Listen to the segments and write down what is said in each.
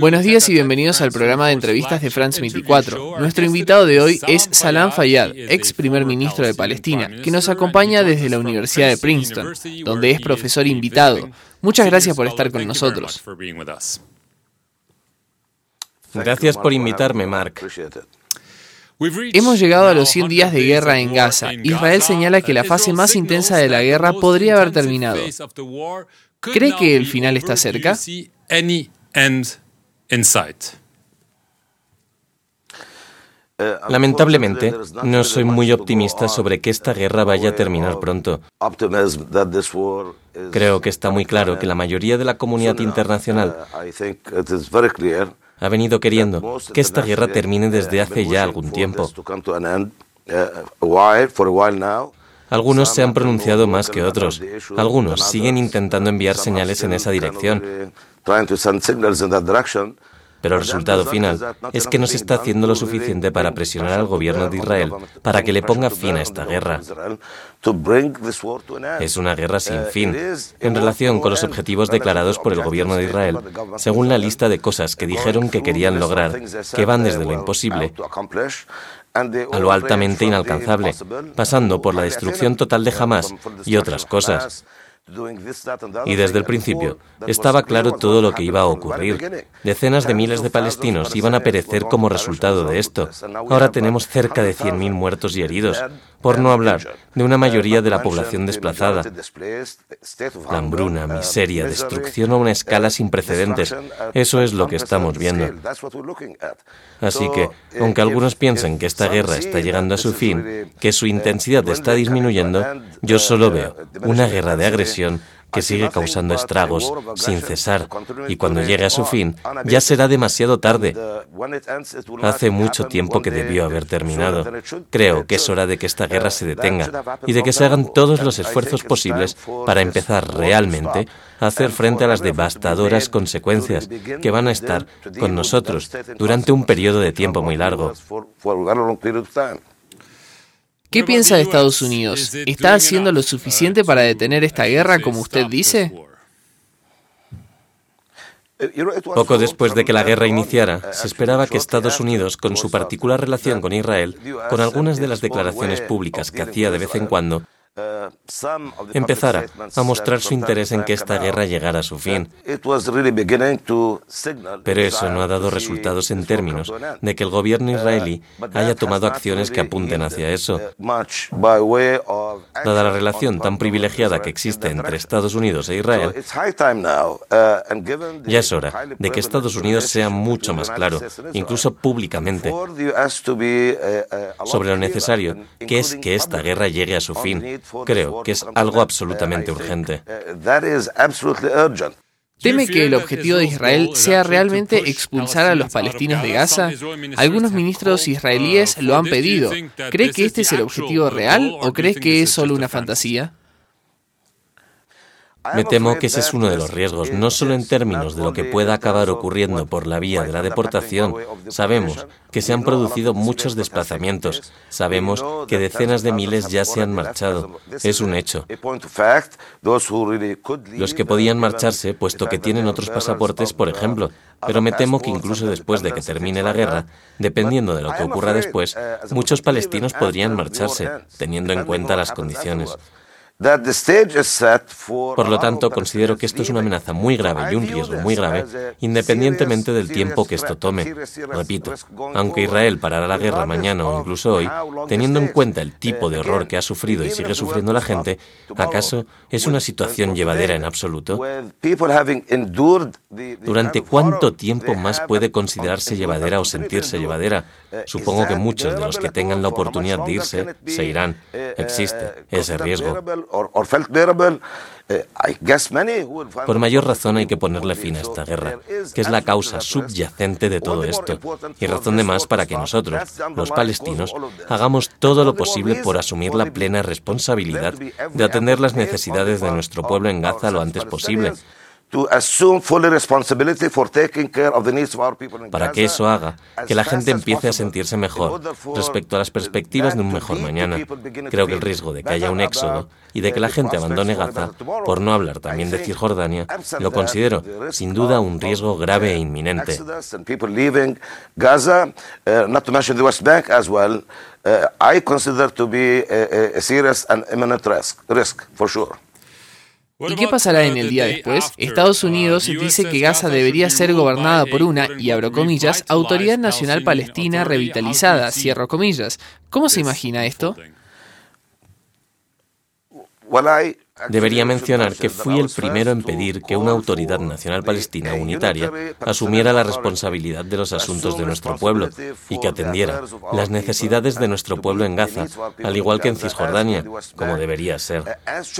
Buenos días y bienvenidos al programa de entrevistas de France 24. Nuestro invitado de hoy es Salam Fayyad, ex primer ministro de Palestina, que nos acompaña desde la Universidad de Princeton, donde es profesor invitado. Muchas gracias por estar con nosotros. Gracias por invitarme, Mark. Hemos llegado a los 100 días de guerra en Gaza. Israel señala que la fase más intensa de la guerra podría haber terminado. ¿Cree que el final está cerca? Lamentablemente, no soy muy optimista sobre que esta guerra vaya a terminar pronto. Creo que está muy claro que la mayoría de la comunidad internacional ha venido queriendo que esta guerra termine desde hace ya algún tiempo. Algunos se han pronunciado más que otros. Algunos siguen intentando enviar señales en esa dirección. Pero el resultado final es que no se está haciendo lo suficiente para presionar al gobierno de Israel para que le ponga fin a esta guerra. Es una guerra sin fin en relación con los objetivos declarados por el gobierno de Israel, según la lista de cosas que dijeron que querían lograr, que van desde lo imposible a lo altamente inalcanzable, pasando por la destrucción total de Hamas y otras cosas. Y desde el principio estaba claro todo lo que iba a ocurrir. Decenas de miles de palestinos iban a perecer como resultado de esto. Ahora tenemos cerca de 100.000 muertos y heridos, por no hablar de una mayoría de la población desplazada. La hambruna, miseria, destrucción a una escala sin precedentes. Eso es lo que estamos viendo. Así que, aunque algunos piensen que esta guerra está llegando a su fin, que su intensidad está disminuyendo, yo solo veo una guerra de agresión que sigue causando estragos sin cesar y cuando llegue a su fin ya será demasiado tarde. Hace mucho tiempo que debió haber terminado. Creo que es hora de que esta guerra se detenga y de que se hagan todos los esfuerzos posibles para empezar realmente a hacer frente a las devastadoras consecuencias que van a estar con nosotros durante un periodo de tiempo muy largo. ¿Qué piensa de Estados Unidos? ¿Está haciendo lo suficiente para detener esta guerra, como usted dice? Poco después de que la guerra iniciara, se esperaba que Estados Unidos, con su particular relación con Israel, con algunas de las declaraciones públicas que hacía de vez en cuando, empezara a mostrar su interés en que esta guerra llegara a su fin. Pero eso no ha dado resultados en términos de que el gobierno israelí haya tomado acciones que apunten hacia eso. Dada la relación tan privilegiada que existe entre Estados Unidos e Israel, ya es hora de que Estados Unidos sea mucho más claro, incluso públicamente, sobre lo necesario que es que esta guerra llegue a su fin Creo que es algo absolutamente urgente. ¿Teme que el objetivo de Israel sea realmente expulsar a los palestinos de Gaza? Algunos ministros israelíes lo han pedido. ¿Cree que este es el objetivo real o cree que es solo una fantasía? Me temo que ese es uno de los riesgos, no solo en términos de lo que pueda acabar ocurriendo por la vía de la deportación. Sabemos que se han producido muchos desplazamientos. Sabemos que decenas de miles ya se han marchado. Es un hecho. Los que podían marcharse, puesto que tienen otros pasaportes, por ejemplo. Pero me temo que incluso después de que termine la guerra, dependiendo de lo que ocurra después, muchos palestinos podrían marcharse, teniendo en cuenta las condiciones. Por lo tanto, considero que esto es una amenaza muy grave y un riesgo muy grave, independientemente del tiempo que esto tome. Repito, aunque Israel parara la guerra mañana o incluso hoy, teniendo en cuenta el tipo de horror que ha sufrido y sigue sufriendo la gente, ¿acaso es una situación llevadera en absoluto? ¿Durante cuánto tiempo más puede considerarse llevadera o sentirse llevadera? Supongo que muchos de los que tengan la oportunidad de irse se irán. Existe ese riesgo. Por mayor razón hay que ponerle fin a esta guerra, que es la causa subyacente de todo esto, y razón de más para que nosotros, los palestinos, hagamos todo lo posible por asumir la plena responsabilidad de atender las necesidades de nuestro pueblo en Gaza lo antes posible, para que eso haga que la gente empiece a sentirse mejor respecto a las perspectivas de un mejor mañana. Creo que el riesgo de que haya un éxodo y de que la gente abandone Gaza, por no hablar también de Cisjordania, lo considero sin duda un riesgo grave e inminente. I consider to be a, serious and imminent risk, risk for sure. ¿Y qué pasará en el día después? Estados Unidos dice que Gaza debería ser gobernada por una, y abro comillas, Autoridad Nacional Palestina Revitalizada, cierro comillas. ¿Cómo se imagina esto? Debería mencionar que fui el primero en pedir que una autoridad nacional palestina unitaria asumiera la responsabilidad de los asuntos de nuestro pueblo y que atendiera las necesidades de nuestro pueblo en Gaza, al igual que en Cisjordania, como debería ser.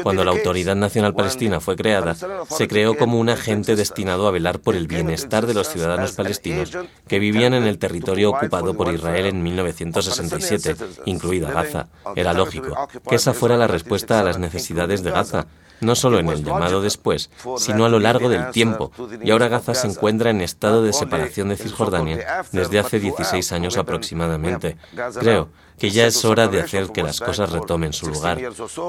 Cuando la Autoridad Nacional Palestina fue creada, se creó como un agente destinado a velar por el bienestar de los ciudadanos palestinos que vivían en el territorio ocupado por Israel en 1967, incluida Gaza. Era lógico que esa fuera la respuesta a las necesidades de Gaza no solo en el llamado después, sino a lo largo del tiempo, y ahora Gaza se encuentra en estado de separación de Cisjordania desde hace 16 años aproximadamente. Creo que ya es hora de hacer que las cosas retomen su lugar.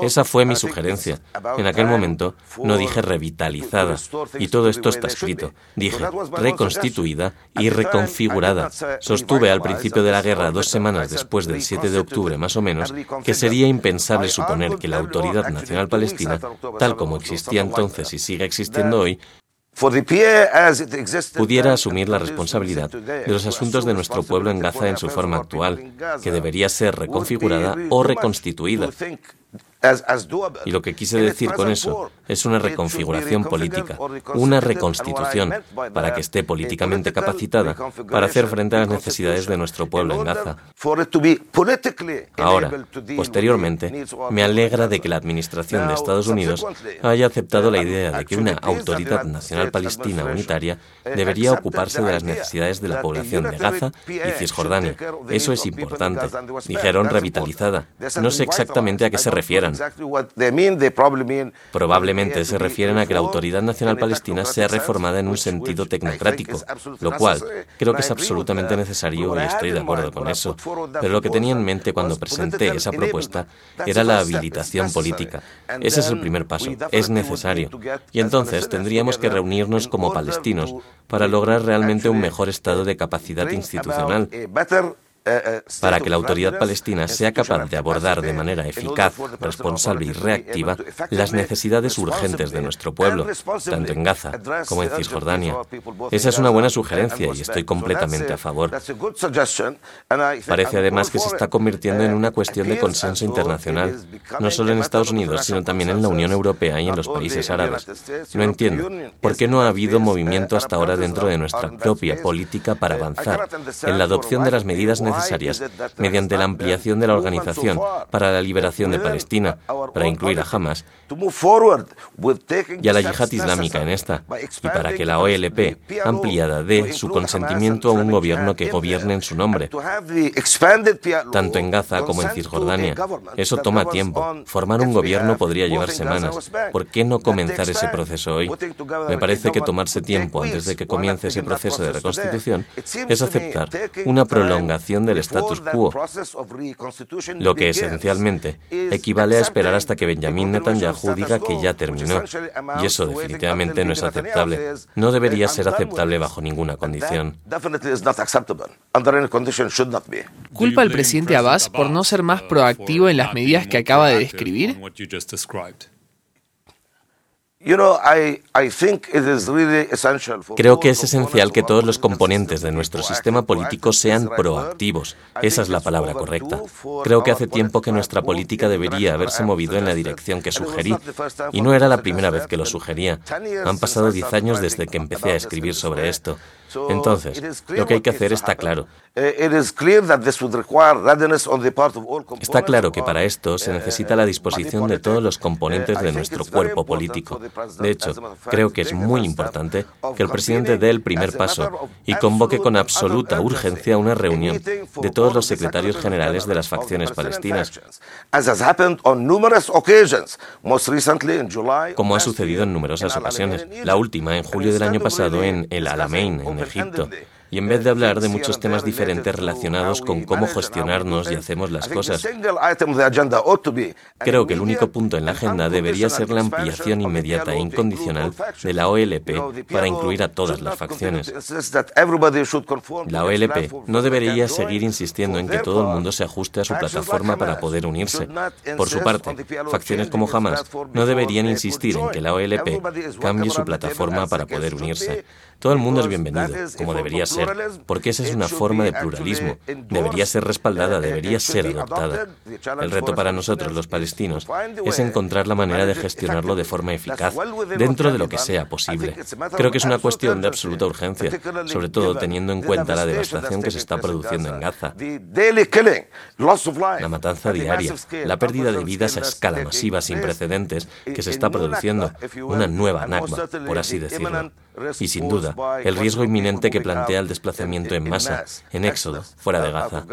Esa fue mi sugerencia. En aquel momento no dije revitalizada, y todo esto está escrito. Dije reconstituida y reconfigurada. Sostuve al principio de la guerra, dos semanas después del 7 de octubre más o menos, que sería impensable suponer que la Autoridad Nacional Palestina, tal como existía entonces y sigue existiendo hoy, pudiera asumir la responsabilidad de los asuntos de nuestro pueblo en Gaza en su forma actual, que debería ser reconfigurada o reconstituida. Y lo que quise decir con eso es una reconfiguración política, una reconstitución, para que esté políticamente capacitada para hacer frente a las necesidades de nuestro pueblo en Gaza. Ahora, posteriormente, me alegra de que la Administración de Estados Unidos haya aceptado la idea de que una autoridad nacional palestina unitaria debería ocuparse de las necesidades de la población de Gaza y Cisjordania. Eso es importante. Dijeron revitalizada. No sé exactamente a qué se Probablemente se refieren a que la Autoridad Nacional Palestina sea reformada en un sentido tecnocrático, lo cual creo que es absolutamente necesario y estoy de acuerdo con eso. Pero lo que tenía en mente cuando presenté esa propuesta era la habilitación política. Ese es el primer paso, es necesario. Y entonces tendríamos que reunirnos como palestinos para lograr realmente un mejor estado de capacidad institucional para que la autoridad palestina sea capaz de abordar de manera eficaz, responsable y reactiva las necesidades urgentes de nuestro pueblo, tanto en Gaza como en Cisjordania. Esa es una buena sugerencia y estoy completamente a favor. Parece además que se está convirtiendo en una cuestión de consenso internacional, no solo en Estados Unidos, sino también en la Unión Europea y en los países árabes. No entiendo por qué no ha habido movimiento hasta ahora dentro de nuestra propia política para avanzar en la adopción de las medidas necesarias mediante la ampliación de la organización para la liberación de Palestina, para incluir a Hamas, y a la yihad islámica en esta, y para que la OLP, ampliada, dé su consentimiento a un gobierno que gobierne en su nombre, tanto en Gaza como en Cisjordania. Eso toma tiempo. Formar un gobierno podría llevar semanas. ¿Por qué no comenzar ese proceso hoy? Me parece que tomarse tiempo antes de que comience ese proceso de reconstitución es aceptar una prolongación del status quo, lo que esencialmente equivale a esperar hasta que Benjamin Netanyahu diga que ya terminó. Y eso definitivamente no es aceptable. No debería ser aceptable bajo ninguna condición. ¿Culpa al presidente Abbas por no ser más proactivo en las medidas que acaba de describir? Creo que es esencial que todos los componentes de nuestro sistema político sean proactivos. Esa es la palabra correcta. Creo que hace tiempo que nuestra política debería haberse movido en la dirección que sugerí. Y no era la primera vez que lo sugería. Han pasado diez años desde que empecé a escribir sobre esto. Entonces, lo que hay que hacer está claro. Está claro que para esto se necesita la disposición de todos los componentes de nuestro cuerpo político. De hecho, creo que es muy importante que el presidente dé el primer paso y convoque con absoluta urgencia una reunión de todos los secretarios generales de las facciones palestinas, como ha sucedido en numerosas ocasiones. La última, en julio del año pasado, en El Alamein, en Egipto y en vez de hablar de muchos temas diferentes relacionados con cómo gestionarnos y hacemos las cosas. Creo que el único punto en la agenda debería ser la ampliación inmediata e incondicional de la OLP para incluir a todas las facciones. La OLP no debería seguir insistiendo en que todo el mundo se ajuste a su plataforma para poder unirse. Por su parte, facciones como Hamas no deberían insistir en que la OLP cambie su plataforma para poder unirse. Todo el mundo es bienvenido, como debería ser porque esa es una forma de pluralismo. Debería ser respaldada, debería ser adoptada. El reto para nosotros, los palestinos, es encontrar la manera de gestionarlo de forma eficaz, dentro de lo que sea posible. Creo que es una cuestión de absoluta urgencia, sobre todo teniendo en cuenta la devastación que se está produciendo en Gaza. La matanza diaria, la pérdida de vidas a escala masiva sin precedentes que se está produciendo, una nueva Nakba, por así decirlo. Y sin duda, el riesgo inminente que plantea el desplazamiento en masa, en éxodo, fuera de Gaza.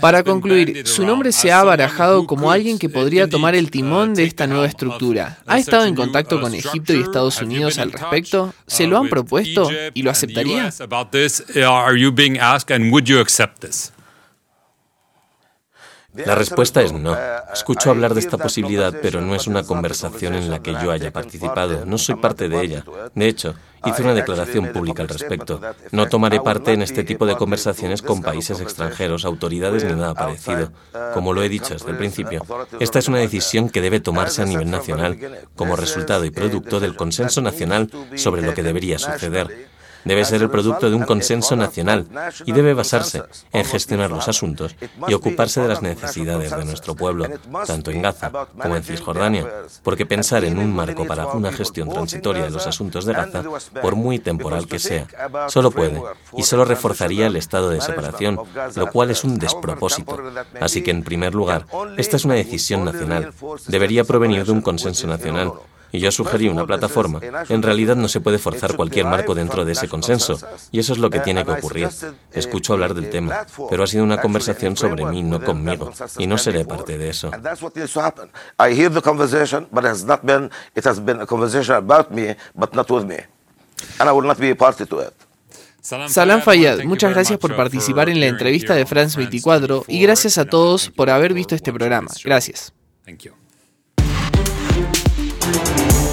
Para concluir, su nombre se ha barajado como alguien que podría tomar el timón de esta nueva estructura. ¿Ha estado en contacto con Egipto y Estados Unidos al respecto? ¿Se lo han propuesto y lo aceptaría? La respuesta es no. Escucho hablar de esta posibilidad, pero no es una conversación en la que yo haya participado. No soy parte de ella. De hecho, hice una declaración pública al respecto. No tomaré parte en este tipo de conversaciones con países extranjeros, autoridades ni nada parecido. Como lo he dicho desde el principio, esta es una decisión que debe tomarse a nivel nacional, como resultado y producto del consenso nacional sobre lo que debería suceder debe ser el producto de un consenso nacional y debe basarse en gestionar los asuntos y ocuparse de las necesidades de nuestro pueblo, tanto en Gaza como en Cisjordania, porque pensar en un marco para una gestión transitoria de los asuntos de Gaza, por muy temporal que sea, solo puede y solo reforzaría el estado de separación, lo cual es un despropósito. Así que, en primer lugar, esta es una decisión nacional. Debería provenir de un consenso nacional y yo sugerí una plataforma, en realidad no se puede forzar cualquier marco dentro de ese consenso, y eso es lo que tiene que ocurrir. Escucho hablar del tema, pero ha sido una conversación sobre mí, no conmigo, y no seré parte de eso. Salam Fayyad, muchas gracias por participar en la entrevista de France 24 y gracias a todos por haber visto este programa. Gracias. Thank you.